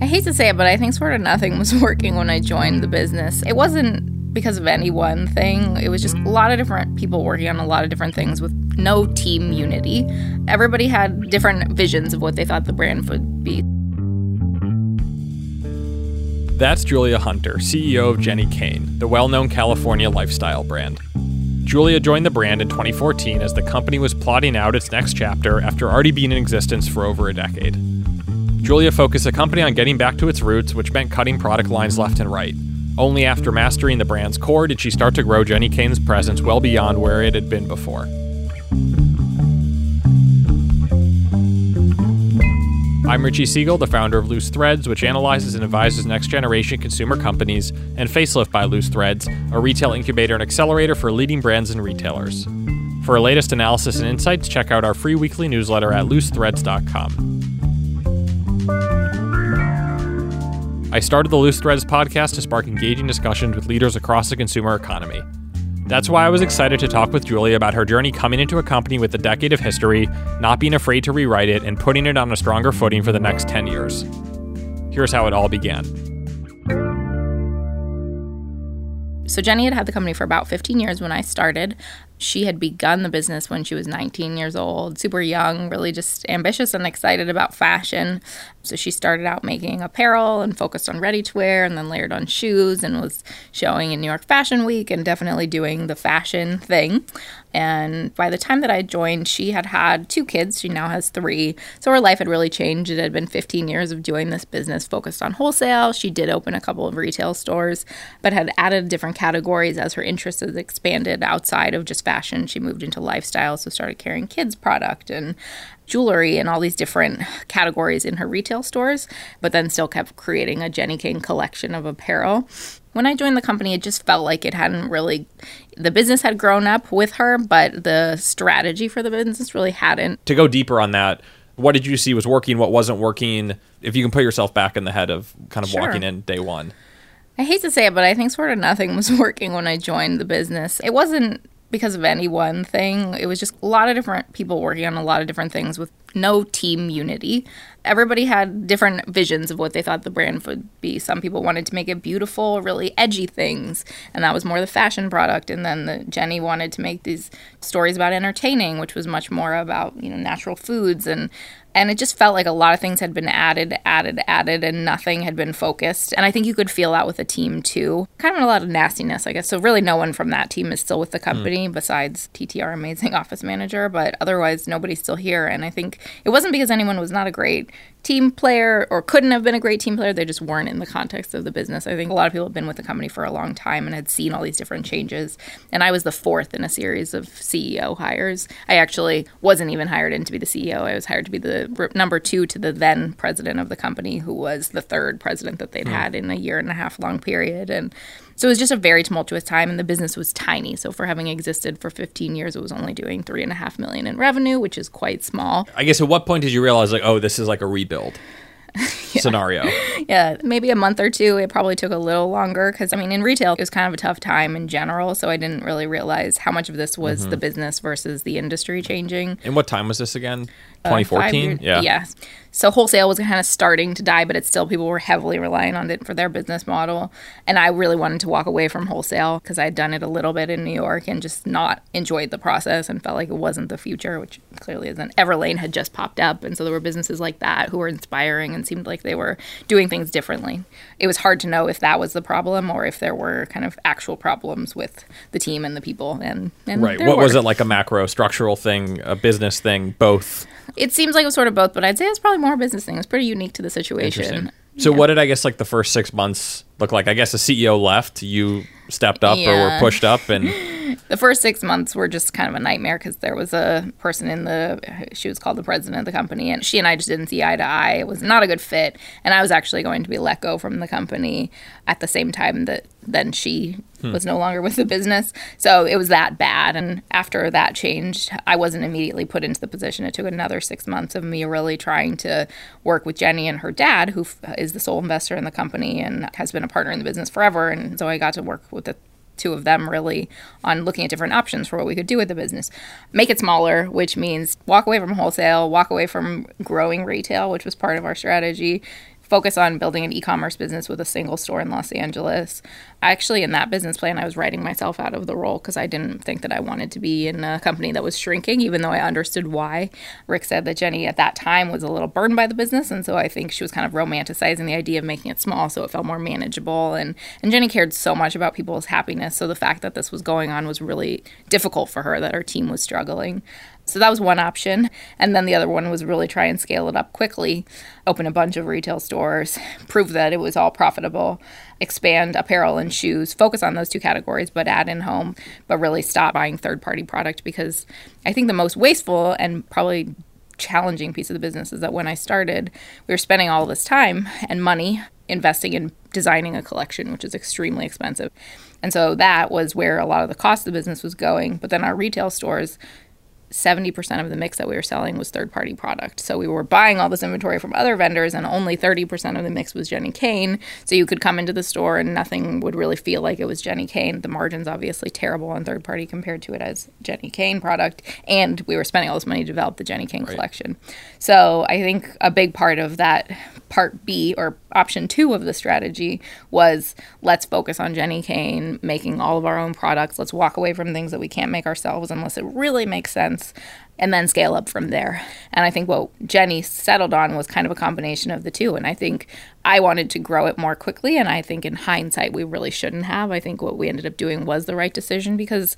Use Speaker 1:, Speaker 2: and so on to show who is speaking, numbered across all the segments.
Speaker 1: I hate to say it, but I think sort of nothing was working when I joined the business. It wasn't because of any one thing. It was just a lot of different people working on a lot of different things with no team unity. Everybody had different visions of what they thought the brand would be.
Speaker 2: That's Julia Hunter, CEO of Jenni Kayne, the well known California lifestyle brand. Julia joined the brand in 2014 as the company was plotting out its next chapter after already being in existence for over a decade. Julia focused the company on getting back to its roots, which meant cutting product lines left and right. Only after mastering the brand's core did she start to grow Jenni Kayne's presence well beyond where it had been before. I'm Richie Siegel, the founder of Loose Threads, which analyzes and advises next generation consumer companies, and Facelift by Loose Threads, a retail incubator and accelerator for leading brands and retailers. For our latest analysis and insights, check out our free weekly newsletter at loosethreads.com. I started the Loose Threads podcast to spark engaging discussions with leaders across the consumer economy. That's why I was excited to talk with Julie about her journey coming into a company with a decade of history, not being afraid to rewrite it, and putting it on a stronger footing for the next 10 years. Here's how it all began.
Speaker 1: So, Jenni had had the company for about 15 years when I started. She had begun the business when she was 19 years old, super young, really just ambitious and excited about fashion. So she started out making apparel and focused on ready to wear and then layered on shoes and was showing in New York Fashion Week and definitely doing the fashion thing. And by the time that I joined, she had had two kids. She now has three. So her life had really changed. It had been 15 years of doing this business focused on wholesale. She did open a couple of retail stores, but had added different categories as her interests expanded outside of just fashion. She moved into lifestyle, so started carrying kids' product and jewelry and all these different categories in her retail stores, but then still kept creating a Jenni Kayne collection of apparel. When I joined the company, it just felt like it hadn't really, the business had grown up with her, but the strategy for the business really hadn't.
Speaker 2: To go deeper on that, what did you see was working, what wasn't working? If you can put yourself back in the head of kind of
Speaker 1: Sure.
Speaker 2: walking in day one.
Speaker 1: I hate to say it, but I think sort of nothing was working when I joined the business. It wasn't because of any one thing. It was just a lot of different people working on a lot of different things with no team unity. Everybody had different visions of what they thought the brand would be. Some people wanted to make it beautiful, really edgy things, and that was more the fashion product. And then the Jenni wanted to make these stories about entertaining, which was much more about you know natural foods and and it just felt like a lot of things had been added, added, added, and nothing had been focused. And I think you could feel that with the team too. Kind of a lot of nastiness, I guess. So really, no one from that team is still with the company mm. besides TTR, amazing office manager. But otherwise, nobody's still here. And I think it wasn't because anyone was not a great team player or couldn't have been a great team player. They just weren't in the context of the business. I think a lot of people have been with the company for a long time and had seen all these different changes. And I was the fourth in a series of CEO hires. I actually wasn't even hired in to be the CEO. I was hired to be the r- number two to the then president of the company, who was the third president that they'd hmm. had in a year and a half long period. And so it was just a very tumultuous time, and the business was tiny. So for having existed for 15 years, it was only doing three and a half million in revenue, which is quite small.
Speaker 2: I guess at what point did you realize, like, oh, this is like a rebuild scenario?
Speaker 1: Yeah, maybe a month or two. It probably took a little longer because, I mean, in retail, it was kind of a tough time in general. So I didn't really realize how much of this was mm-hmm. the business versus the industry changing.
Speaker 2: And what time was this again?
Speaker 1: Uh, five
Speaker 2: 2014?
Speaker 1: years-
Speaker 2: yeah.
Speaker 1: Yeah. So wholesale was kind of starting to die, but it's still people were heavily relying on it for their business model. And I really wanted to walk away from wholesale because I had done it a little bit in New York and just not enjoyed the process and felt like it wasn't the future, which clearly isn't. Everlane had just popped up, and so there were businesses like that who were inspiring and seemed like they were doing things differently. It was hard to know if that was the problem or if there were kind of actual problems with the team and the people. And, and
Speaker 2: Right. What was it like a macro structural thing, a business thing, both?
Speaker 1: It seems like it was sort of both, but I'd say it's probably more a business thing. It's pretty unique to the situation.
Speaker 2: So, what did I guess like the first six months look like? I guess the CEO left, you stepped up or were pushed up, and
Speaker 1: The first six months were just kind of a nightmare because there was a person in the, she was called the president of the company, and she and I just didn't see eye to eye. It was not a good fit. And I was actually going to be let go from the company at the same time that then she hmm. was no longer with the business. So it was that bad. And after that changed, I wasn't immediately put into the position. It took another six months of me really trying to work with Jenni and her dad, who f- is the sole investor in the company and has been a partner in the business forever. And so I got to work with the two of them really on looking at different options for what we could do with the business. Make it smaller, which means walk away from wholesale, walk away from growing retail, which was part of our strategy. Focus on building an e-commerce business with a single store in Los Angeles. Actually, in that business plan, I was writing myself out of the role because I didn't think that I wanted to be in a company that was shrinking, even though I understood why. Rick said that Jenni at that time was a little burdened by the business, and so I think she was kind of romanticizing the idea of making it small so it felt more manageable. And and Jenni cared so much about people's happiness, so the fact that this was going on was really difficult for her. That her team was struggling. So that was one option. And then the other one was really try and scale it up quickly, open a bunch of retail stores, prove that it was all profitable, expand apparel and shoes, focus on those two categories, but add in home, but really stop buying third party product because I think the most wasteful and probably challenging piece of the business is that when I started, we were spending all this time and money investing in designing a collection, which is extremely expensive. And so that was where a lot of the cost of the business was going. But then our retail stores 70% of the mix that we were selling was third party product. So we were buying all this inventory from other vendors, and only 30% of the mix was Jenni Kayne. So you could come into the store and nothing would really feel like it was Jenni Kayne. The margin's obviously terrible on third party compared to it as Jenni Kayne product. And we were spending all this money to develop the Jenni Kayne right. collection. So I think a big part of that part B or option two of the strategy was let's focus on Jenni Kayne, making all of our own products. Let's walk away from things that we can't make ourselves unless it really makes sense and then scale up from there. And I think what Jenni settled on was kind of a combination of the two. And I think I wanted to grow it more quickly. And I think in hindsight, we really shouldn't have. I think what we ended up doing was the right decision because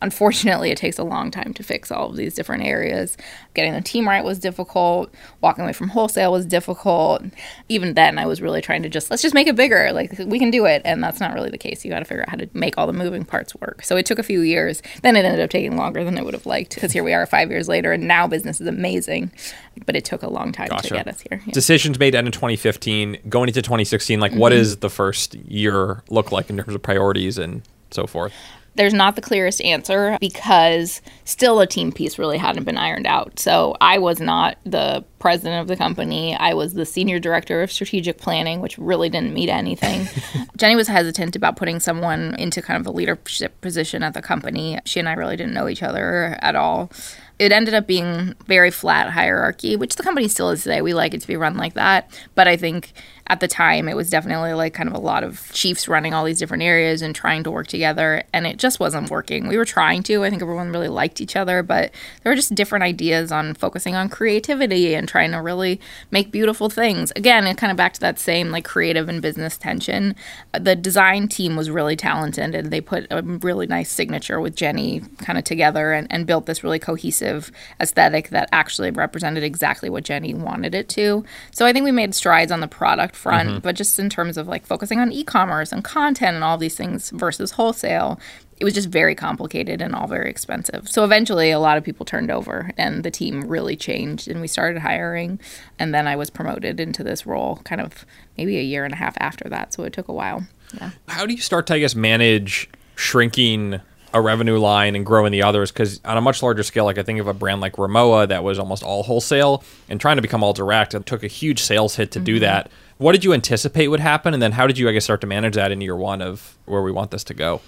Speaker 1: Unfortunately, it takes a long time to fix all of these different areas. Getting the team right was difficult. Walking away from wholesale was difficult. Even then, I was really trying to just let's just make it bigger. Like we can do it, and that's not really the case. You got to figure out how to make all the moving parts work. So it took a few years. Then it ended up taking longer than I would have liked because here we are five years later, and now business is amazing. But it took a long time gotcha. to get us here.
Speaker 2: Yeah. Decisions made end in 2015, going into 2016. Like, mm-hmm. what does the first year look like in terms of priorities and so forth?
Speaker 1: There's not the clearest answer because still a team piece really hadn't been ironed out. So I was not the president of the company. I was the senior director of strategic planning, which really didn't mean anything. Jenni was hesitant about putting someone into kind of a leadership position at the company. She and I really didn't know each other at all it ended up being very flat hierarchy, which the company still is today. We like it to be run like that. But I think at the time it was definitely like kind of a lot of chiefs running all these different areas and trying to work together and it just wasn't working. We were trying to. I think everyone really liked each other but there were just different ideas on focusing on creativity and trying to really make beautiful things. Again it kind of back to that same like creative and business tension. The design team was really talented and they put a really nice signature with jenni kayne of together and, and built this really cohesive aesthetic that actually represented exactly what jenni wanted it to. So i think we made strides on the product front, mm-hmm. but just in terms of like focusing on e-commerce and content and all these things versus wholesale, it was just very complicated and all very expensive. So eventually a lot of people turned over and the team really changed and we started hiring and then I was promoted into this role kind of maybe a year and a half after that. So it took a while. Yeah.
Speaker 2: How do you start to I guess manage shrinking a revenue line and growing the others because on a much larger scale like i think of a brand like Rimowa that was almost all wholesale and trying to become all direct and took a huge sales hit to mm-hmm. do that what did you anticipate would happen? And then how did you i guess start to manage that in year one of where we want this to go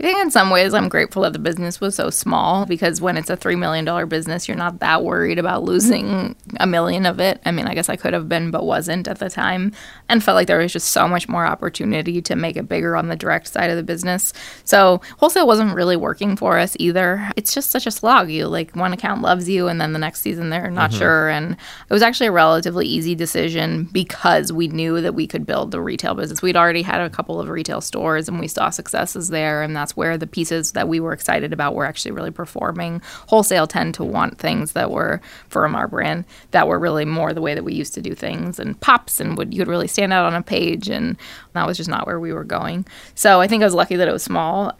Speaker 1: I think in some ways I'm grateful that the business was so small because when it's a $3 million business, you're not that worried about losing a million of it. I mean, I guess I could have been, but wasn't at the time, and felt like there was just so much more opportunity to make it bigger on the direct side of the business. So wholesale wasn't really working for us either. It's just such a slog. You like one account loves you, and then the next season they're not mm-hmm. sure. And it was actually a relatively easy decision because we knew that we could build the retail business. We'd already had a couple of retail stores and we saw successes there, and that's where the pieces that we were excited about were actually really performing. Wholesale tend to want things that were from our brand that were really more the way that we used to do things and pops and would you would really stand out on a page and that was just not where we were going. So I think I was lucky that it was small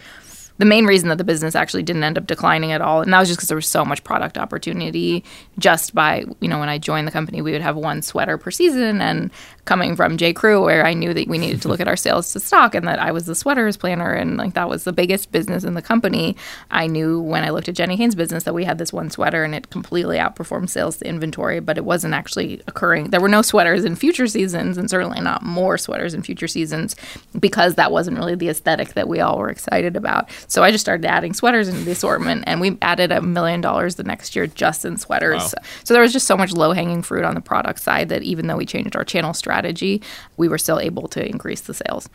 Speaker 1: the main reason that the business actually didn't end up declining at all, and that was just because there was so much product opportunity. Just by you know, when I joined the company, we would have one sweater per season, and coming from J Crew, where I knew that we needed to look at our sales to stock, and that I was the sweaters planner, and like that was the biggest business in the company. I knew when I looked at Jenni Kayne's business that we had this one sweater, and it completely outperformed sales to inventory, but it wasn't actually occurring. There were no sweaters in future seasons, and certainly not more sweaters in future seasons, because that wasn't really the aesthetic that we all were excited about. So I just started adding sweaters into the assortment, and we added a million dollars the next year just in sweaters.
Speaker 2: Wow.
Speaker 1: So there was just so much low hanging fruit on the product side that even though we changed our channel strategy, we were still able to increase the sales.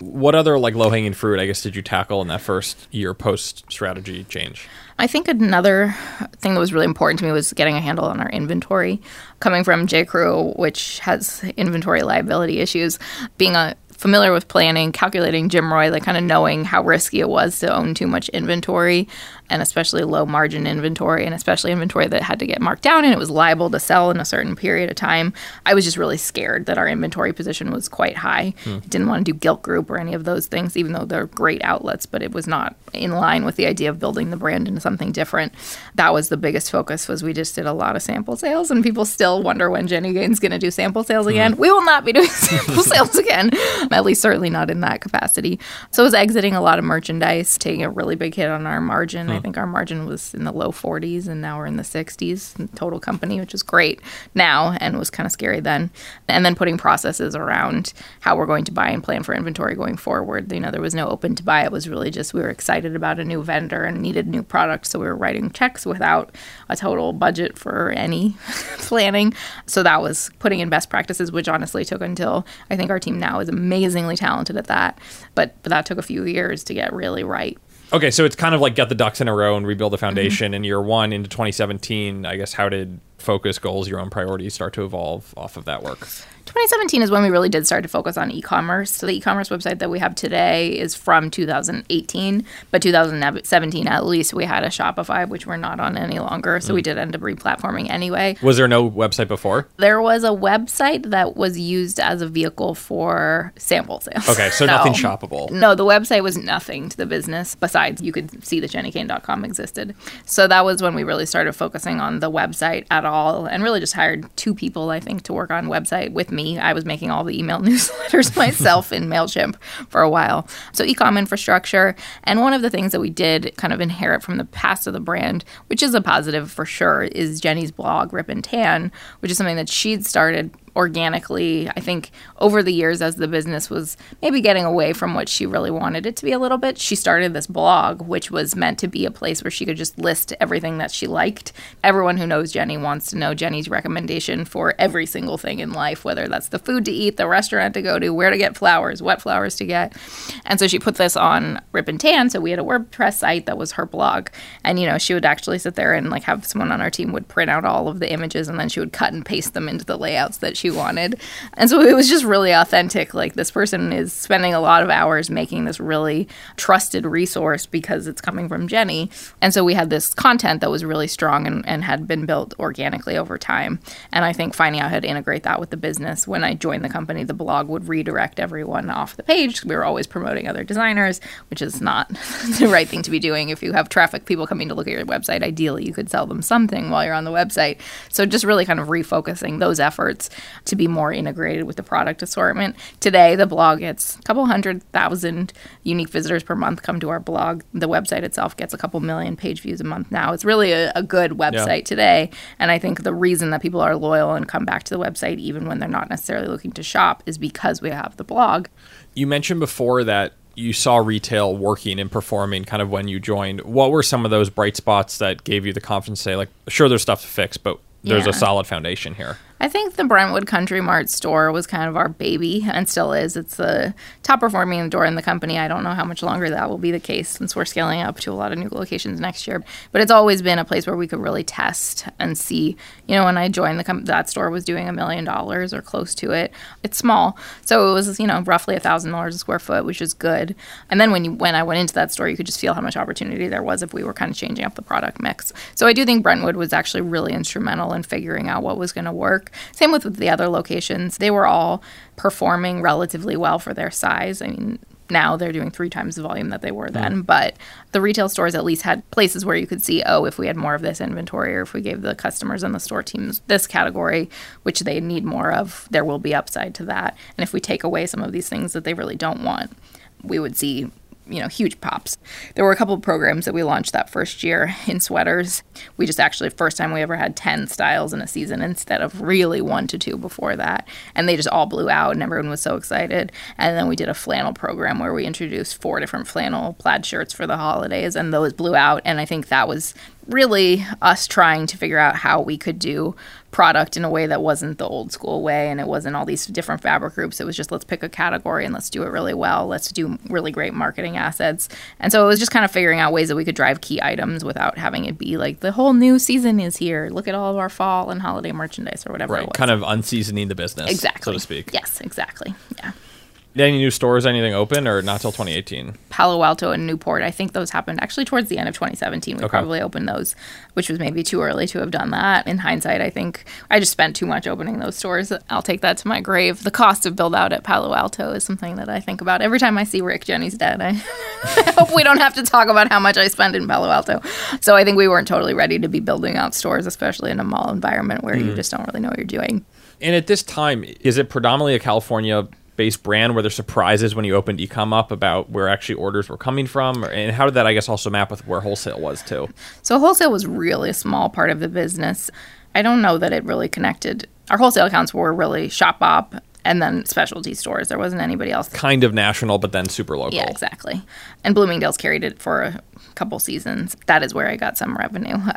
Speaker 2: What other like low hanging fruit, I guess, did you tackle in that first year post strategy change?
Speaker 1: I think another thing that was really important to me was getting a handle on our inventory. Coming from J. Crew, which has inventory liability issues, being a familiar with planning, calculating GMROI, like kind of knowing how risky it was to own too much inventory and especially low margin inventory and especially inventory that had to get marked down and it was liable to sell in a certain period of time. I was just really scared that our inventory position was quite high. Hmm. Didn't want to do Gilt Groupe or any of those things, even though they're great outlets, but it was not in line with the idea of building the brand into something different. That was the biggest focus was we just did a lot of sample sales and people still wonder when Jenni Kayne's going to do sample sales hmm. again. We will not be doing sample sales again, at least certainly not in that capacity. So it was exiting a lot of merchandise, taking a really big hit on our margin. I think our margin was in the low 40s and now we're in the 60s in total company, which is great now and was kind of scary then. And then putting processes around how we're going to buy and plan for inventory going forward. You know, there was no open to buy. It was really just we were excited about a new vendor and needed new product. So we were writing checks without a total budget for any planning. So that was putting in best practices, which honestly took until I think our team now is amazingly talented at that. But, but that took a few years to get really right.
Speaker 2: Okay, so it's kind of like get the ducks in a row and rebuild the
Speaker 1: Mm-hmm.
Speaker 2: foundation. In year one into 2017, I guess, how did focus, goals, your own priorities start to evolve off of that work?
Speaker 1: 2017 is when we really did start to focus on e-commerce. So the e-commerce website that we have today is from 2018, but 2017 at least we had a Shopify, which we're not on any longer. So we mm. did end up replatforming anyway.
Speaker 2: Was there no website before?
Speaker 1: There was a website that was used as a vehicle for sample sales.
Speaker 2: Okay, so nothing shoppable.
Speaker 1: No, the website was nothing to the business besides you could see that jennikayne.com existed. So that was when we really started focusing on the website at all and really just hired two people, I think, to work on website with me. I was making all the email newsletters myself in MailChimp for a while. So e-com infrastructure. And one of the things that we did kind of inherit from the past of the brand, which is a positive for sure, is Jenny's blog, Rip and Tan, which is something that she'd started organically, I think, over the years as the business was maybe getting away from what she really wanted it to be a little bit, she started this blog, which was meant to be a place where she could just list everything that she liked. Everyone who knows Jenni wants to know Jenni's recommendation for every single thing in life, whether that's the food to eat, the restaurant to go to, where to get flowers, what flowers to get. And so she put this on Rip and Tan. So we had a WordPress site that was her blog. And, you know, she would actually sit there and like have someone on our team would print out all of the images and then she would cut and paste them into the layouts that she wanted. And so it was just really authentic. Like this person is spending a lot of hours making this really trusted resource because it's coming from Jenni. And so we had this content that was really strong and, and had been built organically over time. And I think finding out how to integrate that with the business. When I joined the company, the blog would redirect everyone off the page. We were always promoting other designers, which is not the right thing to be doing. If you have traffic, people coming to look at your website, ideally you could sell them something while you're on the website. So just really kind of refocusing those efforts to be more integrated with the product assortment. Today, the blog gets a couple hundred thousand unique visitors per month come to our blog. The website itself gets a couple million page views a month now. It's really a, a good website today. And I think the reason that people are loyal and come back to the website, even when they're not necessarily looking to shop, is because we have the blog.
Speaker 2: You mentioned before that you saw retail working and performing kind of when you joined. What were some of those bright spots that gave you the confidence to say, like, sure, there's stuff to fix, but there's
Speaker 1: Yeah.
Speaker 2: a solid foundation here?
Speaker 1: I think the Brentwood Country Mart store was kind of our baby and still is. It's the top performing door in the company. I don't know how much longer that will be the case since we're scaling up to a lot of new locations next year. But it's always been a place where we could really test and see. You know, when I joined the com- that store was doing a million dollars or close to it. It's small, so it was you know roughly a thousand dollars a square foot, which is good. And then when you when I went into that store, you could just feel how much opportunity there was if we were kind of changing up the product mix. So I do think Brentwood was actually really instrumental in figuring out what was going to work. Same with the other locations; they were all performing relatively well for their size. I mean. Now they're doing three times the volume that they were then, mm. but the retail stores at least had places where you could see, oh, if we had more of this inventory, or if we gave the customers and the store teams this category, which they need more of, there will be upside to that. And if we take away some of these things that they really don't want, we would see you know, huge pops. There were a couple of programs that we launched that first year in sweaters. We just actually, first time we ever had 10 styles in a season instead of really one to two before that. And they just all blew out and everyone was so excited. And then we did a flannel program where we introduced four different flannel plaid shirts for the holidays and those blew out. And I think that was really us trying to figure out how we could do product in a way that wasn't the old school way and it wasn't all these different fabric groups. It was just let's pick a category and let's do it really well. Let's do really great marketing assets. And so it was just kind of figuring out ways that we could drive key items without having it be like the whole new season is here. Look at all of our fall and holiday merchandise or whatever.
Speaker 2: Right. Kind of unseasoning the business.
Speaker 1: Exactly.
Speaker 2: So to speak.
Speaker 1: Yes, exactly. Yeah.
Speaker 2: Any new stores, anything open, or not till 2018?
Speaker 1: Palo Alto and Newport. I think those happened actually towards the end of 2017. We
Speaker 2: Okay.
Speaker 1: probably opened those, which was maybe too early to have done that. In hindsight, I think I just spent too much opening those stores. I'll take that to my grave. The cost of build out at Palo Alto is something that I think about every time I see Rick Jenni's dead. I, I hope we don't have to talk about how much I spend in Palo Alto. So I think we weren't totally ready to be building out stores, especially in a mall environment where you mm. just don't really know what you're doing.
Speaker 2: And at this time, is it predominantly a California based brand where there's surprises when you opened ecom up about where actually orders were coming from? Or, and how did that, I guess, also map with where wholesale was too?
Speaker 1: So wholesale was really a small part of the business. I don't know that it really connected. Our wholesale accounts were really Shopbop and then specialty stores. There wasn't anybody else.
Speaker 2: Kind of national, but then super local.
Speaker 1: Yeah, exactly. And Bloomingdale's carried it for a couple seasons. That is where I got some revenue.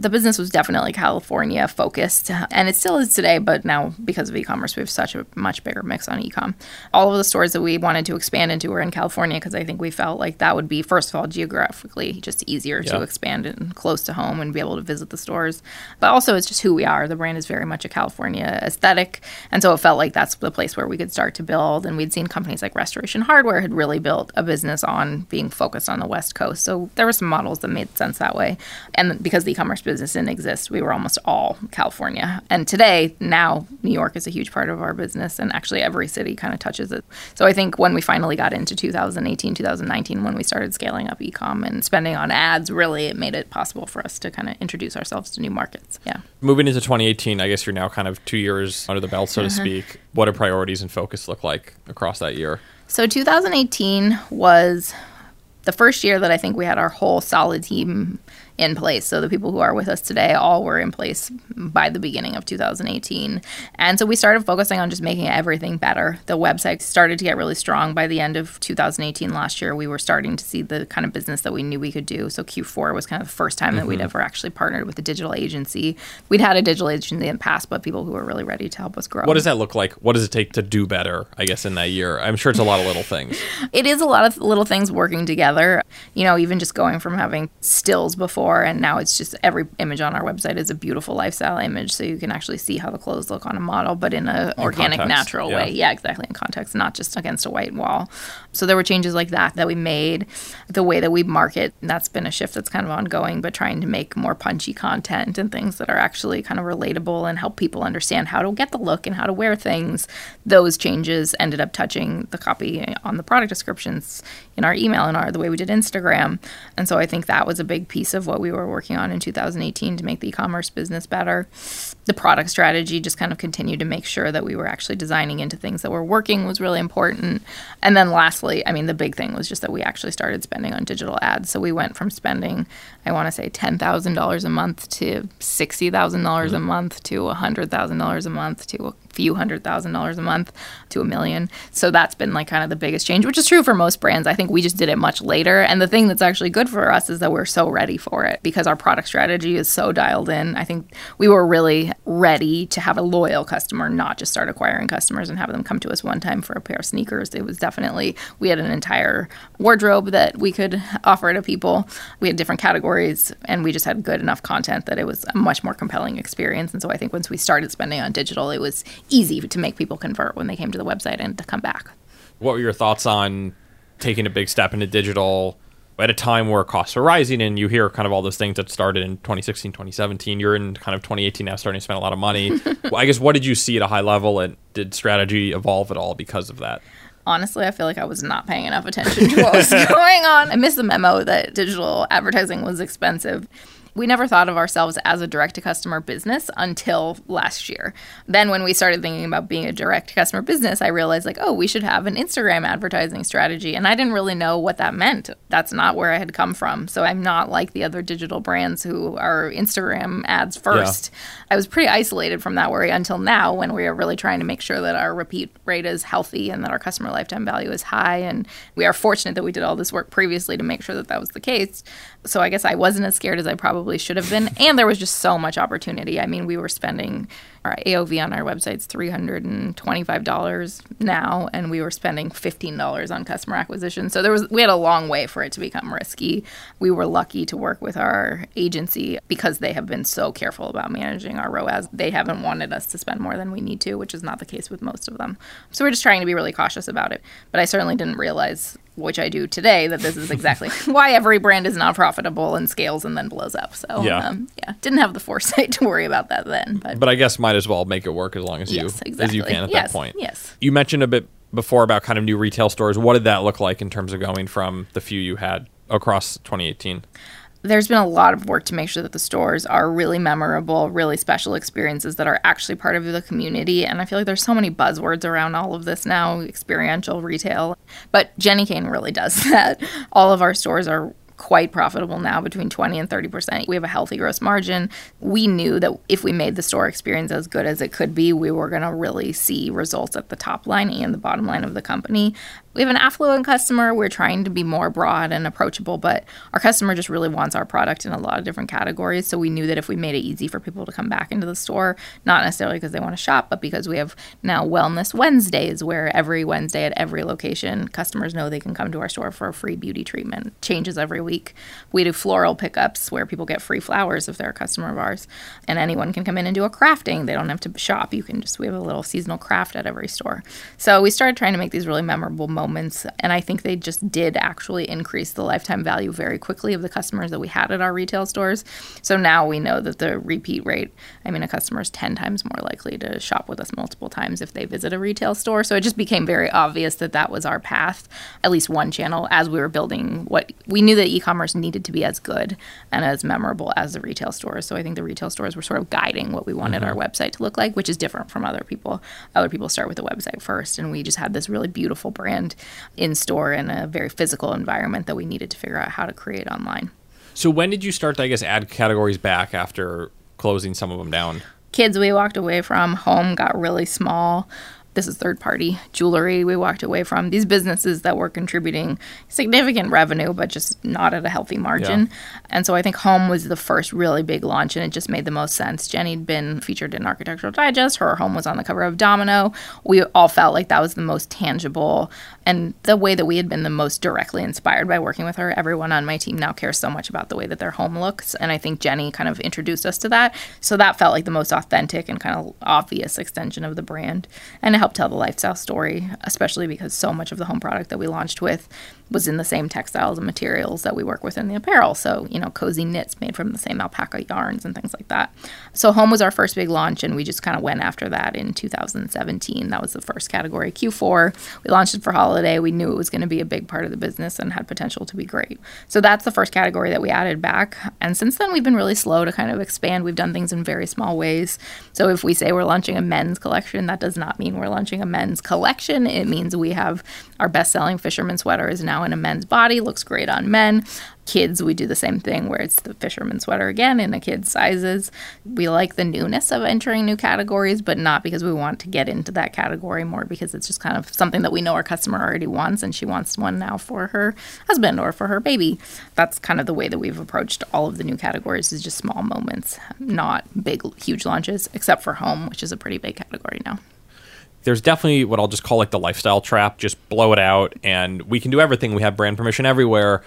Speaker 1: The business was definitely California focused, and it still is today, but now because of e commerce, we have such a much bigger mix on e com. All of the stores that we wanted to expand into were in California because I think we felt like that would be, first of all, geographically just easier
Speaker 2: Yeah.
Speaker 1: to expand and close to home and be able to visit the stores. But also, it's just who we are. The brand is very much a California aesthetic. And so it felt like that's the place where we could start to build. And we'd seen companies like Restoration Hardware had really built a business on being focused on the West Coast. So there were some models that made sense that way. And because the e commerce business didn't exist, we were almost all California. And today, now, New York is a huge part of our business. And actually, every city kind of touches it. So I think when we finally got into 2018, 2019, when we started scaling up e com and spending on ads, really it made it possible for us to kind of introduce ourselves to new markets. Yeah.
Speaker 2: Moving into 2018, I guess you're now kind of two years under the belt, so
Speaker 1: Uh-huh.
Speaker 2: to speak. What do priorities and focus look like across that year?
Speaker 1: So 2018 was the first year that I think we had our whole solid team in place. So the people who are with us today all were in place by the beginning of 2018. And so we started focusing on just making everything better. The website started to get really strong by the end of 2018 last year. We were starting to see the kind of business that we knew we could do. So Q4 was kind of the first time that we'd mm-hmm. ever actually partnered with a digital agency. We'd had a digital agency in the past, but people who were really ready to help us grow.
Speaker 2: What does that look like? What does it take to do better, I guess, in that year? I'm sure it's a lot of little things.
Speaker 1: it is a lot of little things working together. You know, even just going from having stills before and now it's just every image on our website is a beautiful lifestyle image, so you can actually see how the clothes look on a model, but in a organic,
Speaker 2: context,
Speaker 1: natural
Speaker 2: yeah.
Speaker 1: way. Yeah, exactly in context, not just against a white wall. So there were changes like that that we made. The way that we market, that's been a shift that's kind of ongoing, but trying to make more punchy content and things that are actually kind of relatable and help people understand how to get the look and how to wear things. Those changes ended up touching the copy on the product descriptions in our email and our the way we did Instagram. And so I think that was a big piece of what we were working on in 2018 to make the e-commerce business better. The product strategy just kind of continued to make sure that we were actually designing into things that were working was really important. And then lastly, I mean the big thing was just that we actually started spending on digital ads. So we went from spending I want to say $10,000 a month to $60,000 a month to $100,000 mm-hmm. a month to a few hundred thousand dollars a month to a million. So that's been like kind of the biggest change, which is true for most brands. I think we just did it much later. And the thing that's actually good for us is that we're so ready for it because our product strategy is so dialed in. I think we were really ready to have a loyal customer, not just start acquiring customers and have them come to us one time for a pair of sneakers. It was definitely, we had an entire wardrobe that we could offer to people. We had different categories and we just had good enough content that it was a much more compelling experience. And so I think once we started spending on digital, it was easy to make people convert when they came to the website and to come back.
Speaker 2: What were your thoughts on taking a big step into digital at a time where costs are rising and you hear kind of all those things that started in 2016, 2017? You're in kind of 2018 now, starting to spend a lot of money. well, I guess what did you see at a high level and did strategy evolve at all because of that?
Speaker 1: Honestly, I feel like I was not paying enough attention to what was going on. I missed the memo that digital advertising was expensive. We never thought of ourselves as a direct to customer business until last year. Then, when we started thinking about being a direct to customer business, I realized, like, oh, we should have an Instagram advertising strategy. And I didn't really know what that meant. That's not where I had come from. So I'm not like the other digital brands who are Instagram ads first. Yeah. I was pretty isolated from that worry until now when we are really trying to make sure that our repeat rate is healthy and that our customer lifetime value is high. And we are fortunate that we did all this work previously to make sure that that was the case. So I guess I wasn't as scared as I probably should have been. And there was just so much opportunity. I mean, we were spending our AOV on our website's $325 now, and we were spending $15 on customer acquisition. So there was we had a long way for it to become risky. We were lucky to work with our agency because they have been so careful about managing our ROAS. They haven't wanted us to spend more than we need to, which is not the case with most of them. So we're just trying to be really cautious about it. But I certainly didn't realize which I do today, that this is exactly why every brand is not profitable and scales and then blows up. So yeah, um, yeah, didn't have the foresight to worry about that then.
Speaker 2: But, but I guess might as well make it work as long as
Speaker 1: yes,
Speaker 2: you
Speaker 1: exactly.
Speaker 2: as you can at
Speaker 1: yes,
Speaker 2: that point.
Speaker 1: Yes.
Speaker 2: You mentioned a bit before about kind of new retail stores. What did that look like in terms of going from the few you had across 2018?
Speaker 1: There's been a lot of work to make sure that the stores are really memorable, really special experiences that are actually part of the community. And I feel like there's so many buzzwords around all of this now experiential retail. But Jenni Kayne really does that. All of our stores are quite profitable now, between 20 and 30%. We have a healthy gross margin. We knew that if we made the store experience as good as it could be, we were going to really see results at the top line and the bottom line of the company we have an affluent customer. We're trying to be more broad and approachable, but our customer just really wants our product in a lot of different categories. So we knew that if we made it easy for people to come back into the store, not necessarily because they want to shop, but because we have now Wellness Wednesdays, where every Wednesday at every location, customers know they can come to our store for a free beauty treatment. Changes every week. We do floral pickups where people get free flowers if they're a customer of ours, and anyone can come in and do a crafting. They don't have to shop. You can just we have a little seasonal craft at every store. So we started trying to make these really memorable moments. And I think they just did actually increase the lifetime value very quickly of the customers that we had at our retail stores. So now we know that the repeat rate, I mean, a customer is 10 times more likely to shop with us multiple times if they visit a retail store. So it just became very obvious that that was our path, at least one channel, as we were building what we knew that e commerce needed to be as good and as memorable as the retail stores. So I think the retail stores were sort of guiding what we wanted mm-hmm. our website to look like, which is different from other people. Other people start with the website first, and we just had this really beautiful brand in store in a very physical environment that we needed to figure out how to create online.
Speaker 2: So when did you start to, I guess, add categories back after closing some of them down?
Speaker 1: Kids we walked away from, home got really small this is third party jewelry we walked away from. These businesses that were contributing significant revenue but just not at a healthy margin. Yeah. and so i think home was the first really big launch and it just made the most sense. Jenni'd been featured in architectural digest. Her home was on the cover of domino. We all felt like that was the most tangible and the way that we had been the most directly inspired by working with her everyone on my team now cares so much about the way that their home looks. And i think Jenni kind of introduced us to that. So that felt like the most authentic and kind of obvious extension of the brand. And it helped tell the lifestyle story, especially because so much of the home product that we launched with was in the same textiles and materials that we work with in the apparel. So, you know, cozy knits made from the same alpaca yarns and things like that. So, home was our first big launch, and we just kind of went after that in 2017. That was the first category. Q4, we launched it for holiday. We knew it was going to be a big part of the business and had potential to be great. So, that's the first category that we added back. And since then, we've been really slow to kind of expand. We've done things in very small ways. So, if we say we're launching a men's collection, that does not mean we're launching a men's collection. It means we have our best selling fisherman sweater is now now in a men's body, looks great on men. Kids, we do the same thing where it's the fisherman sweater again in a kid's sizes. We like the newness of entering new categories, but not because we want to get into that category more because it's just kind of something that we know our customer already wants and she wants one now for her husband or for her baby. That's kind of the way that we've approached all of the new categories is just small moments, not big, huge launches, except for home, which is a pretty big category now
Speaker 2: there's definitely what I'll just call like the lifestyle trap. Just blow it out, and we can do everything. We have brand permission everywhere.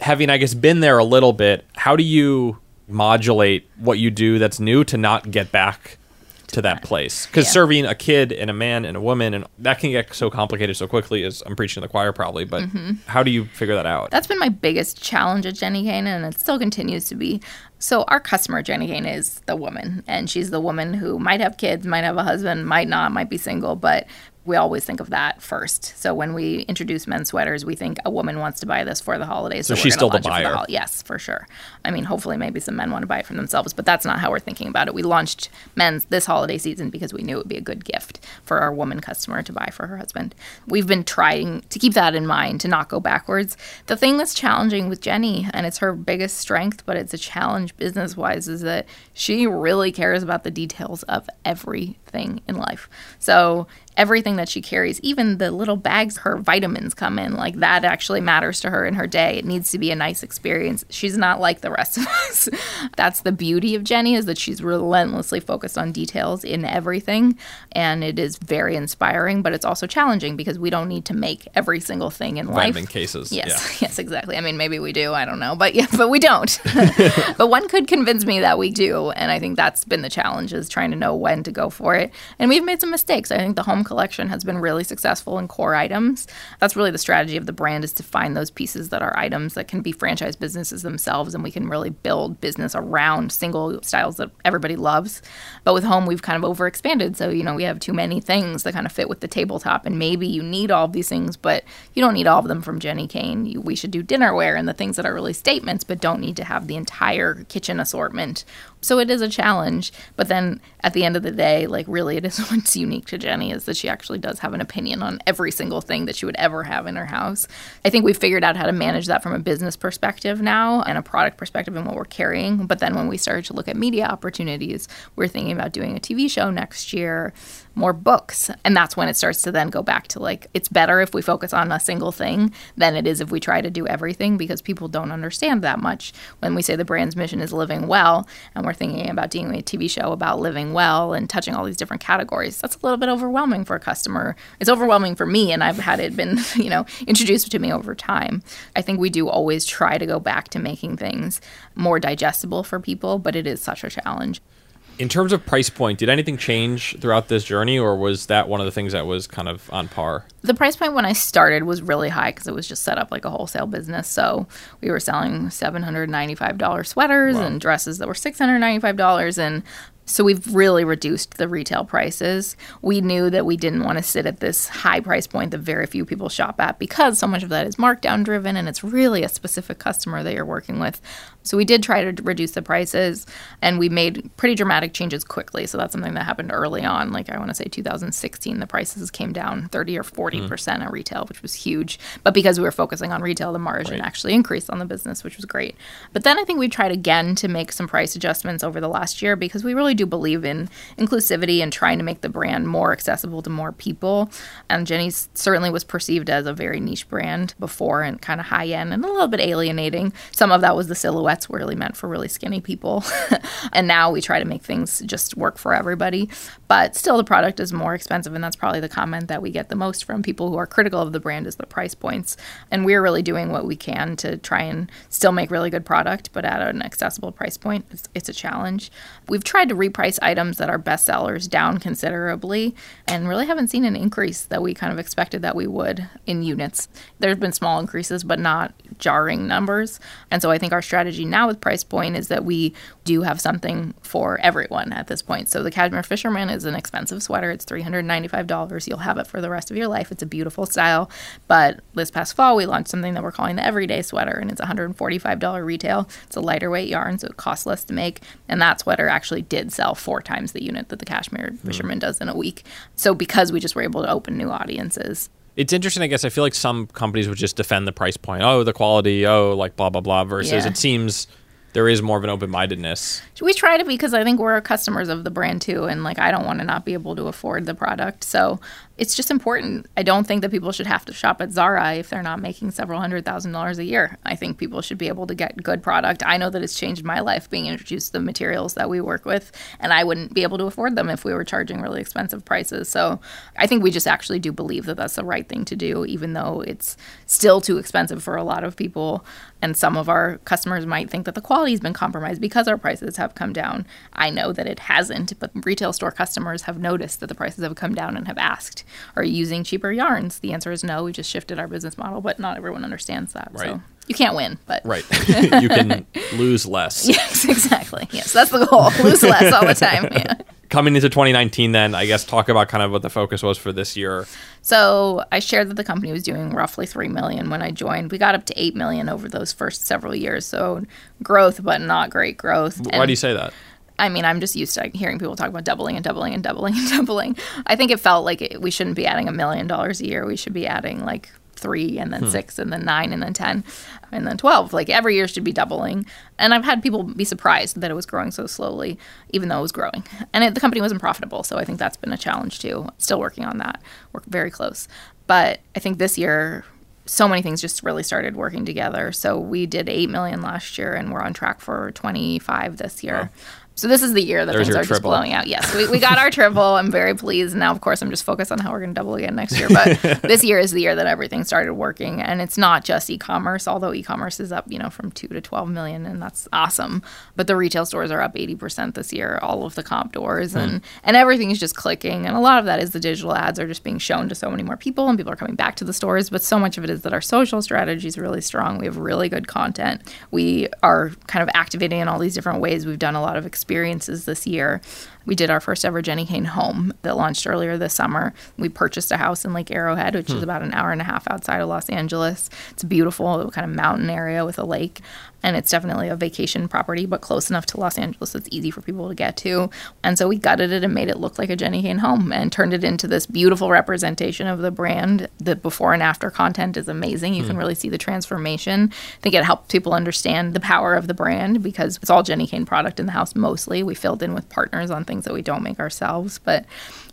Speaker 2: Having, I guess, been there a little bit, how do you modulate what you do that's new to not get back to that place because yeah. serving a kid and a man and a woman and that can get so complicated so quickly as i'm preaching to the choir probably but mm-hmm. how do you figure that out
Speaker 1: that's been my biggest challenge at jenni kayne and it still continues to be so our customer jenni kayne is the woman and she's the woman who might have kids might have a husband might not might be single but we always think of that first. So when we introduce men's sweaters, we think a woman wants to buy this for the holidays.
Speaker 2: So
Speaker 1: we're
Speaker 2: she's still the
Speaker 1: launch it for
Speaker 2: buyer.
Speaker 1: hol- yes, for sure. I mean, hopefully, maybe some men want to buy it for themselves, but that's not how we're thinking about it. We launched men's this holiday season because we knew it would be a good gift for our woman customer to buy for her husband. We've been trying to keep that in mind to not go backwards. The thing that's challenging with Jenni, and it's her biggest strength, but it's a challenge business wise, is that she really cares about the details of everything in life. So everything that she carries, even the little bags her vitamins come in, like that actually matters to her in her day. It needs to be a nice experience. She's not like the rest of us. That's the beauty of Jenni is that she's relentlessly focused on details in everything and it is very inspiring, but it's also challenging because we don't need to make every single thing in life.
Speaker 2: Vitamin cases.
Speaker 1: Yes,
Speaker 2: Yeah.
Speaker 1: yes, exactly. I mean, maybe we do. I don't know, but yeah, but we don't. but one could convince me that we do, and I think that's been the challenge is trying to know when to go for it. And we've made some mistakes. I think the home collection has been really successful in core items. That's really the strategy of the brand is to find those pieces that are items that can be franchise businesses themselves, and we can really build business around single styles that everybody loves. But with home, we've kind of overexpanded, so you know we have too many things that kind of fit with the tabletop, and maybe you need all of these things, but you don't need all of them from Jenni Kayne. You, we should do dinnerware and the things that are really statements, but don't need to have the entire kitchen assortment. So it is a challenge. But then at the end of the day, like really, it is what's unique to Jenni is that she actually does have an opinion on every single thing that she would ever have in her house. I think we've figured out how to manage that from a business perspective now and a product perspective and what we're carrying. But then when we started to look at media opportunities, we're thinking about doing a TV show next year, more books. And that's when it starts to then go back to like, it's better if we focus on a single thing than it is if we try to do everything because people don't understand that much. When we say the brand's mission is living well, and we're thinking about doing a TV show about living well and touching all these different categories, that's a little bit overwhelming for a customer. It's overwhelming for me, and I've had it been, you know, introduced to me over time. I think we do always try to go back to making things more digestible for people, but it is such a challenge.
Speaker 2: In terms of price point, did anything change throughout this journey, or was that one of the things that was kind of on par?
Speaker 1: the price point when I started was really high because it was just set up like a wholesale business. So we were selling seven hundred ninety five dollars sweaters and dresses that were six hundred ninety five dollars, and so we've really reduced the retail prices. We knew that we didn't want to sit at this high price point that very few people shop at because so much of that is markdown driven and it's really a specific customer that you're working with. So we did try to reduce the prices and we made pretty dramatic changes quickly. So that's something that happened early on. Like I want to say 2016, the prices came down 30 or 40% hmm. percent at retail, which was huge. But because we were focusing on retail, the margin
Speaker 2: Right.
Speaker 1: actually increased on the business, which was great. But then I think we tried again to make some price adjustments over the last year because we really do believe in inclusivity and trying to make the brand more accessible to more people. And Jenni's certainly was perceived as a very niche brand before and kind of high end and a little bit alienating. Some of that was the silhouettes were really meant for really skinny people. and now we try to make things just work for everybody. But still, the product is more expensive. And that's probably the comment that we get the most from people who are critical of the brand is the price points. And we're really doing what we can to try and still make really good product, but at an accessible price point. It's, it's a challenge. We've tried to reprice items that are best sellers down considerably and really haven't seen an increase that we kind of expected that we would in units. There's been small increases, but not jarring numbers. And so I think our strategy now with price point is that we do have something for everyone at this point. So the Cashmere Fisherman is an expensive sweater. It's $395. You'll have it for the rest of your life. It's a beautiful style. But this past fall, we launched something that we're calling the Everyday Sweater, and it's $145 retail. It's a lighter weight yarn, so it costs less to make. And that sweater actually did sell four times the unit that the Cashmere mm. Fisherman does in a week. So because we just were able to open new audiences.
Speaker 2: It's interesting, I guess. I feel like some companies would just defend the price point. Oh, the quality. Oh, like blah blah blah. Versus,
Speaker 1: Yeah.
Speaker 2: it seems there is more of an open mindedness.
Speaker 1: We try to be because I think we're customers of the brand too, and like I don't want to not be able to afford the product. So it's just important. I don't think that people should have to shop at Zara if they're not making several hundred thousand dollars a year. I think people should be able to get good product. I know that it's changed my life being introduced to the materials that we work with, and I wouldn't be able to afford them if we were charging really expensive prices. So I think we just actually do believe that that's the right thing to do, even though it's still too expensive for a lot of people. And some of our customers might think that the quality has been compromised because our prices have come down. I know that it hasn't, but retail store customers have noticed that the prices have come down and have asked, Are you using cheaper yarns? The answer is no. We just shifted our business model, but not everyone understands that.
Speaker 2: Right.
Speaker 1: So you can't win, but.
Speaker 2: Right. you can lose less.
Speaker 1: Yes, exactly. Yes, that's the goal. Lose less all the time. Yeah.
Speaker 2: coming into 2019, then I guess talk about kind of what the focus was for this year.
Speaker 1: So I shared that the company was doing roughly three million when I joined. We got up to eight million over those first several years. So growth, but not great growth.
Speaker 2: Why
Speaker 1: And-
Speaker 2: do you say that?
Speaker 1: I mean, I'm just used to hearing people talk about doubling and doubling and doubling and doubling. I think it felt like it, we shouldn't be adding a million dollars a year. We should be adding like three and then hmm. six and then nine and then 10 and then 12. Like every year should be doubling. And I've had people be surprised that it was growing so slowly, even though it was growing. And it, the company wasn't profitable. So I think that's been a challenge too. Still working on that. We're very close. But I think this year, so many things just really started working together. So we did 8 million last year and we're on track for 25 this year. So this is the year that
Speaker 2: There's
Speaker 1: things are just blowing out. Yes, we, we got our triple. I'm very pleased. Now, of course, I'm just focused on how we're going to double again next year. But this year is the year that everything started working, and it's not just e-commerce. Although e-commerce is up, you know, from two to 12 million, and that's awesome. But the retail stores are up 80 percent this year. All of the comp doors hmm. and and everything is just clicking, and a lot of that is the digital ads are just being shown to so many more people, and people are coming back to the stores. But so much of it is that our social strategy is really strong. We have really good content. We are kind of activating in all these different ways. We've done a lot of experiences this year. We did our first ever Jenni Kayne home that launched earlier this summer. We purchased a house in Lake Arrowhead, which is hmm. about an hour and a half outside of Los Angeles. It's a beautiful kind of mountain area with a lake, and it's definitely a vacation property, but close enough to Los Angeles it's easy for people to get to. And so we gutted it and made it look like a Jenni Kayne home and turned it into this beautiful representation of the brand. The before and after content is amazing. You can hmm. really see the transformation. I think it helped people understand the power of the brand because it's all Jenni Kayne product in the house mostly. We filled in with partners on things that we don't make ourselves, but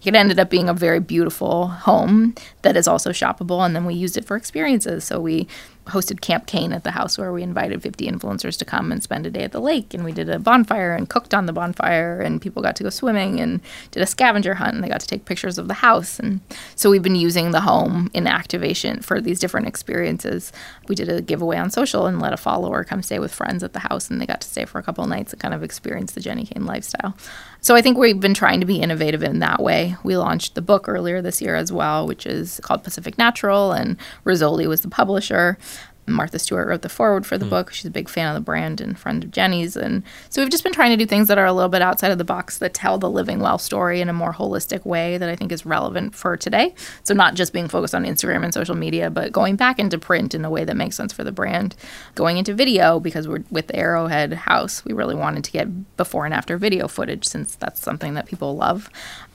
Speaker 1: it ended up being a very beautiful home that is also shoppable. And then we used it for experiences. So we hosted Camp Kayne at the house where we invited 50 influencers to come and spend a day at the lake. And we did a bonfire and cooked on the bonfire. And people got to go swimming and did a scavenger hunt. And they got to take pictures of the house. And so we've been using the home in activation for these different experiences. We did a giveaway on social and let a follower come stay with friends at the house. And they got to stay for a couple nights and kind of experience the Jenni Kayne lifestyle. So I think we've been trying to be innovative in that way. We launched the book earlier this year as well, which is called Pacific Natural, and Rizzoli was the publisher. Martha Stewart wrote the foreword for the hmm. book. She's a big fan of the brand and friend of Jenni's. And so we've just been trying to do things that are a little bit outside of the box that tell the living well story in a more holistic way that I think is relevant for today. So not just being focused on Instagram and social media, but going back into print in a way that makes sense for the brand. Going into video because we're with the Arrowhead House, we really wanted to get before and after video footage since that's something that people love.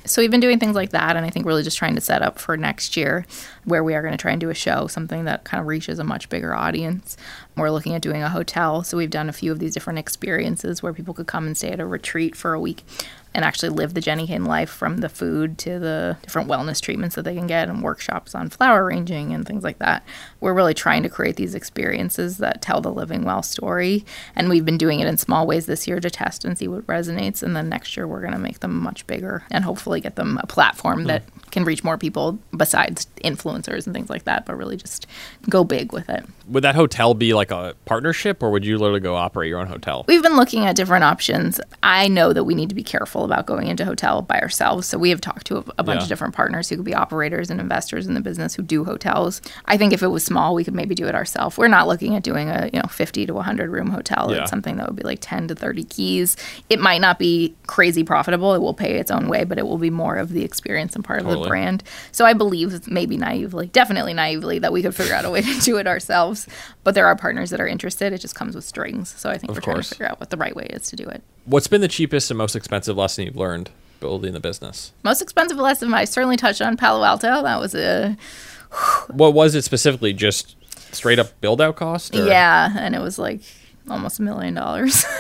Speaker 1: So we've been doing things like that, and I think really just trying to set up for next year where we are going to try and do a show, something that kind of reaches a much bigger audience. We're looking at doing a hotel, so we've done a few of these different experiences where people could come and stay at a retreat for a week and actually live the Jenni Kayne life from the food to the different wellness treatments that they can get and workshops on flower arranging and things like that. We're really trying to create these experiences that tell the living well story. And we've been doing it in small ways this year to test and see what resonates. And then next year, we're going to make them much bigger and hopefully get them a platform that can reach more people besides influencers and things like that, but really just go big with it.
Speaker 2: Would that hotel be like a partnership, or would you literally go operate your own hotel?
Speaker 1: We've been looking at different options. I know that we need to be careful about going into hotel by ourselves. So we have talked to a, bunch
Speaker 2: Yeah.
Speaker 1: of different partners who could be operators and investors in the business who do hotels. I think if it was small, we could maybe do it ourselves. We're not looking at doing a you know 50 to 100 room hotel.
Speaker 2: Yeah.
Speaker 1: It's something that would be like 10 to 30 keys. It might not be crazy profitable. It will pay its own way, but it will be more of the experience and part of the brand. So I believe, maybe naively, definitely naively, that we could figure out a way to do it ourselves. But there are partners that are interested. It just comes with strings. So I think
Speaker 2: Of
Speaker 1: we're trying to figure out what the right way is to do it.
Speaker 2: What's been the cheapest and most expensive lesson you've learned building the business?
Speaker 1: Most expensive lesson I certainly touched on Palo Alto. That was a
Speaker 2: What was it specifically? Just straight up build out cost? or-
Speaker 1: yeah, and it was like almost a million dollars.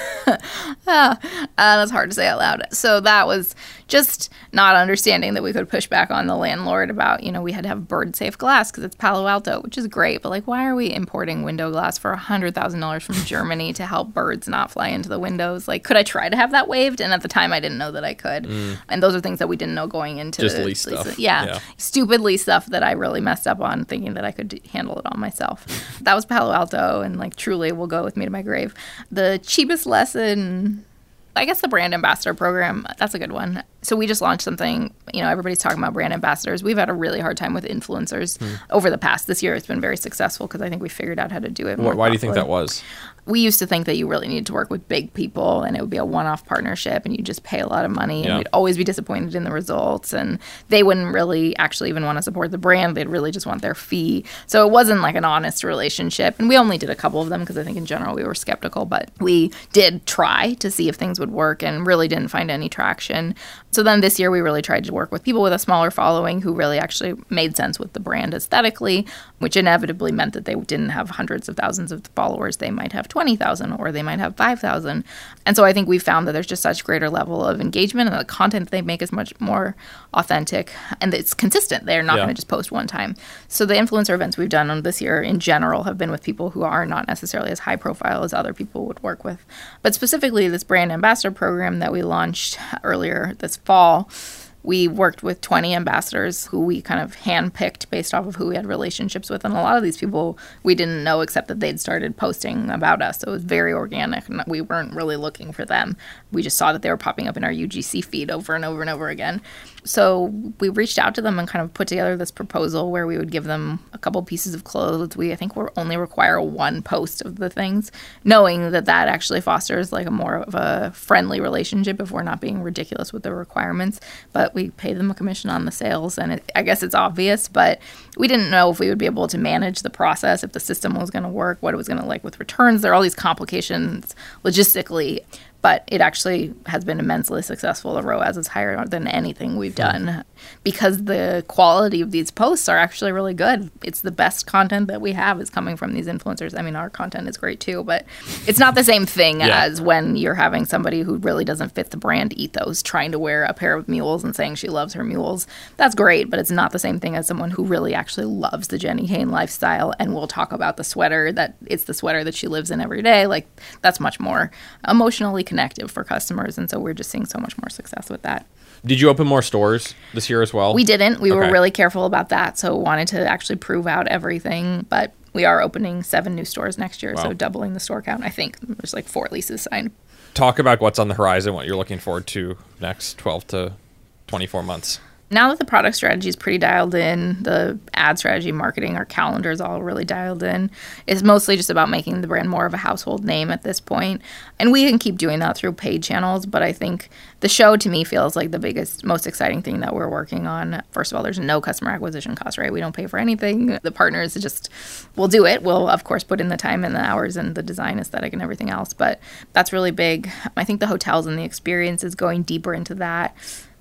Speaker 1: Ah, uh, that's hard to say out loud. So that was just not understanding that we could push back on the landlord about, you know, we had to have bird safe glass because it's Palo Alto, which is great. But like, why are we importing window glass for $100,000 from Germany to help birds not fly into the windows? Like, could I try to have that waived? And at the time, I didn't know that I could. Mm. And those are things that we didn't know going into
Speaker 2: Just lease stuff.
Speaker 1: Yeah.
Speaker 2: Yeah.
Speaker 1: Stupid lease stuff that I really messed up on thinking that I could d- handle it all myself. that was Palo Alto, and like truly will go with me to my grave. The cheapest lesson, I guess the brand ambassador program, that's a good one. So we just launched something, you know, everybody's talking about brand ambassadors. We've had a really hard time with influencers
Speaker 2: Hmm.
Speaker 1: over the past this year. It's been very successful because I think we figured out how to do it.
Speaker 2: Wh-
Speaker 1: more
Speaker 2: Why do you think that was?
Speaker 1: We used to think that you really needed to work with big people and it would be a one-off partnership and you just pay a lot of money
Speaker 2: Yeah.
Speaker 1: and we'd always be disappointed in the results and they wouldn't really actually even want to support the brand. They'd really just want their fee. So it wasn't like an honest relationship and we only did a couple of them because i think in general we were skeptical but we did try to see if things would work and really didn't find any traction. So then this year we really tried to work with people with a smaller following who really actually made sense with the brand aesthetically which inevitably meant that they didn't have hundreds of thousands of followers they might have 20,000 or they might have 5,000. And so I think we found that there's just such greater level of engagement and the content they make is much more authentic and it's consistent. They're not
Speaker 2: Yeah.
Speaker 1: going to just post one time. So the influencer events we've done on this year in general have been with people who are not necessarily as high profile as other people would work with. But specifically this brand ambassador program that we launched earlier this fall we worked with 20 ambassadors who we kind of handpicked based off of who we had relationships with. And a lot of these people we didn't know except that they'd started posting about us. So it was very organic and we weren't really looking for them. We just saw that they were popping up in our UGC feed over and over and over again. So we reached out to them and kind of put together this proposal where we would give them a couple pieces of clothes. We, I think, we only require one post of the things, knowing that that actually fosters like a more of a friendly relationship if we're not being ridiculous with the requirements. But we pay them a commission on the sales, and it, I guess it's obvious, but we didn't know if we would be able to manage the process, if the system was going to work, what it was going to like with returns. There are all these complications logistically but it actually has been immensely successful. The ROAS is higher than anything we've hmm. done because the quality of these posts are actually really good. It's the best content that we have is coming from these influencers. I mean, our content is great too, but it's not the same thing
Speaker 2: Yeah.
Speaker 1: as when you're having somebody who really doesn't fit the brand ethos trying to wear a pair of mules and saying she loves her mules. That's great, but it's not the same thing as someone who really actually loves the Jenni Kayne lifestyle and will talk about the sweater that it's the sweater that she lives in every day. Like that's much more emotionally connective for customers, and so we're just seeing so much more success with that.
Speaker 2: Did you open more stores this year as well?
Speaker 1: We didn't. We were really careful about that, so wanted to actually prove out everything, but. We are opening seven new stores next year,
Speaker 2: Wow.
Speaker 1: so doubling the store count. I think there's like four leases signed.
Speaker 2: Talk about what's on the horizon, what you're looking forward to next 12 to 24 months.
Speaker 1: Now that the product strategy is pretty dialed in, the ad strategy, marketing, our calendar is all really dialed in. It's mostly just about making the brand more of a household name at this point. And we can keep doing that through paid channels, but I think the show to me feels like the biggest, most exciting thing that we're working on. First of all, there's no customer acquisition cost, right? We don't pay for anything. The partners just will do it. We'll, of course, put in the time and the hours and the design aesthetic and everything else, but that's really big. I think the hotels and the experience is going deeper into that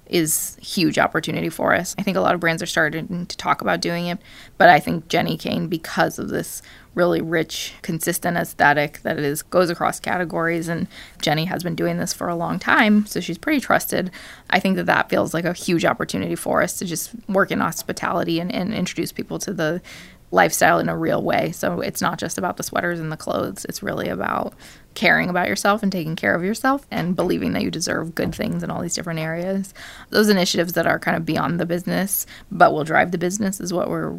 Speaker 1: is huge opportunity for us. I think a lot of brands are starting to talk about doing it, but I think Jenni Kayne, because of this really rich, consistent aesthetic that is goes across categories, and Jenni has been doing this for a long time, so she's pretty trusted. I think that that feels like a huge opportunity for us to just work in hospitality and, and introduce people to the lifestyle in a real way. So it's not just about the sweaters and the clothes. It's really about caring about yourself and taking care of yourself and believing that you deserve good things in all these different areas. Those initiatives that are kind of beyond the business but will drive the business is what we're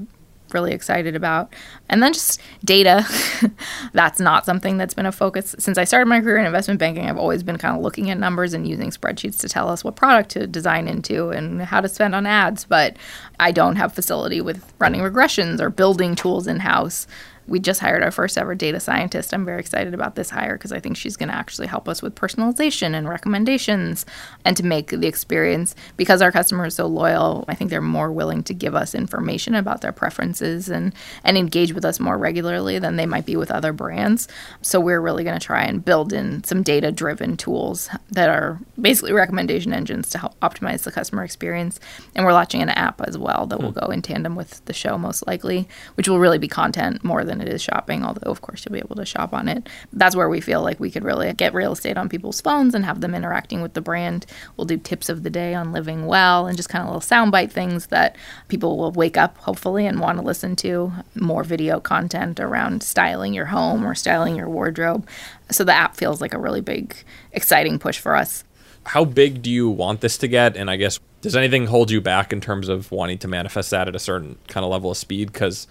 Speaker 1: really excited about. And then just data. that's not something that's been a focus. Since I started my career in investment banking, I've always been kind of looking at numbers and using spreadsheets to tell us what product to design into and how to spend on ads. But I don't have facility with running regressions or building tools in house. We just hired our first ever data scientist. I'm very excited about this hire because I think she's going to actually help us with personalization and recommendations and to make the experience because our customers are so loyal. I think they're more willing to give us information about their preferences and and engage with us more regularly than they might be with other brands. So we're really going to try and build in some data driven tools that are basically recommendation engines to help optimize the customer experience. And we're launching an app as well that will hmm. go in tandem with the show most likely, which will really be content more than it is shopping, although of course you'll be able to shop on it. That's where we feel like we could really get real estate on people's phones and have them interacting with the brand. We'll do tips of the day on living well and just kind of little soundbite things that people will wake up hopefully and want to listen to. More video content around styling your home or styling your wardrobe. So the app feels like a really big, exciting push for us.
Speaker 2: How big do you want this to get? And I guess, does anything hold you back in terms of wanting to manifest that at a certain kind of level of speed? Because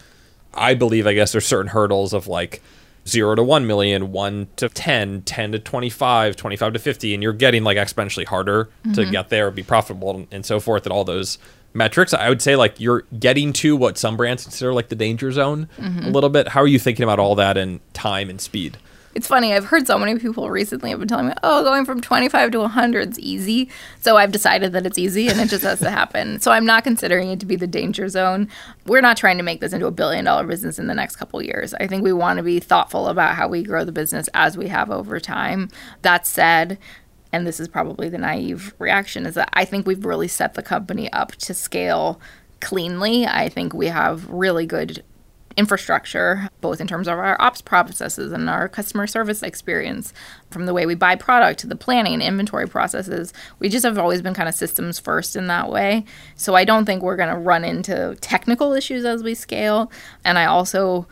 Speaker 2: I believe, I guess, there's certain hurdles of like 0 to 1 million, 1 to 10, 10 to 25, 25 to 50 and you're getting like exponentially harder mm-hmm. to get there, be profitable and so forth and all those metrics. I would say like you're getting to what some brands consider like the danger zone mm-hmm. a little bit. How are you thinking about all that and time and speed?
Speaker 1: It's funny. I've heard so many people recently have been telling me, "Oh, going from 25 to 100 is easy." So I've decided that it's easy and it just has to happen. So I'm not considering it to be the danger zone. We're not trying to make this into a billion dollar business in the next couple years. I think we want to be thoughtful about how we grow the business as we have over time. That said, and this is probably the naive reaction is that I think we've really set the company up to scale cleanly. I think we have really good infrastructure, both in terms of our ops processes and our customer service experience, from the way we buy product to the planning and inventory processes. We just have always been kind of systems first in that way. So I don't think we're going to run into technical issues as we scale. And I also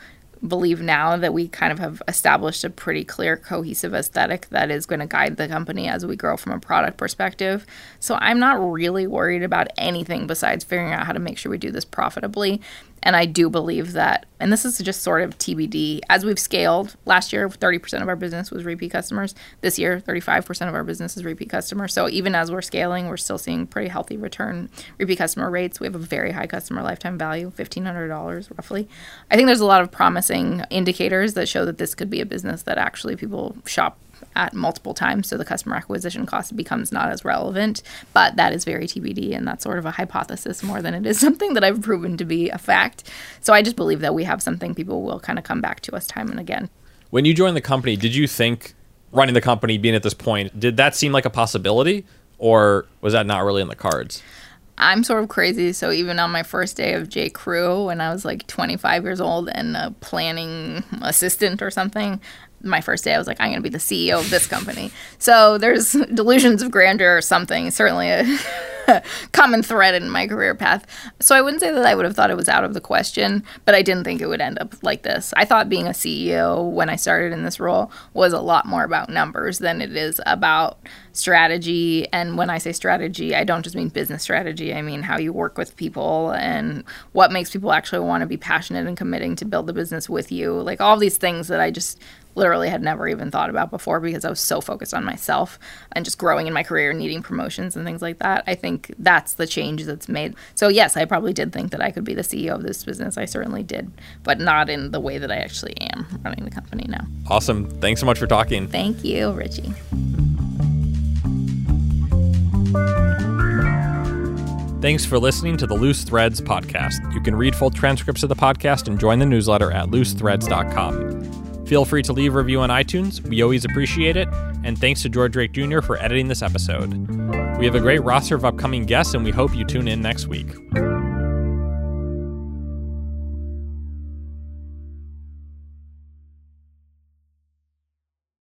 Speaker 1: believe now that we kind of have established a pretty clear cohesive aesthetic that is going to guide the company as we grow from a product perspective. So I'm not really worried about anything besides figuring out how to make sure we do this profitably. And I do believe that, and this is just sort of TBD, as we've scaled, last year 30% of our business was repeat customers. This year, 35% of our business is repeat customers. So even as we're scaling, we're still seeing pretty healthy return repeat customer rates. We have a very high customer lifetime value, $1,500 roughly. I think there's a lot of promising indicators that show that this could be a business that actually people shop at multiple times, so the customer acquisition cost becomes not as relevant. But that is very TBD, and that's sort of a hypothesis more than it is something that I've proven to be a fact. So I just believe that we have something people will kind of come back to us time and again.
Speaker 2: When you joined the company, did you think running the company, being at this point, did that seem like a possibility, or was that not really in the cards?
Speaker 1: I'm sort of crazy. So even on my first day of J. Crew, when I was like 25 years old and a planning assistant or something, my first day, I was like, I'm going to be the CEO of this company. So there's delusions of grandeur or something, certainly a common thread in my career path. So I wouldn't say that I would have thought it was out of the question, but I didn't think it would end up like this. I thought being a CEO when I started in this role was a lot more about numbers than it is about strategy. And when I say strategy, I don't just mean business strategy, I mean how you work with people and what makes people actually want to be passionate and committing to build the business with you. Like all these things that I just literally had never even thought about before because I was so focused on myself and just growing in my career, and needing promotions and things like that. I think that's the change that's made. So, yes, I probably did think that I could be the CEO of this business. I certainly did, but not in the way that I actually am running the company now.
Speaker 2: Awesome. Thanks so much for talking.
Speaker 1: Thank you, Richie.
Speaker 2: Thanks for listening to the Loose Threads podcast. You can read full transcripts of the podcast and join the newsletter at loosethreads.com. Feel free to leave a review on iTunes. We always appreciate it. And thanks to George Drake Jr. for editing this episode. We have a great roster of upcoming guests, and we hope you tune in next week.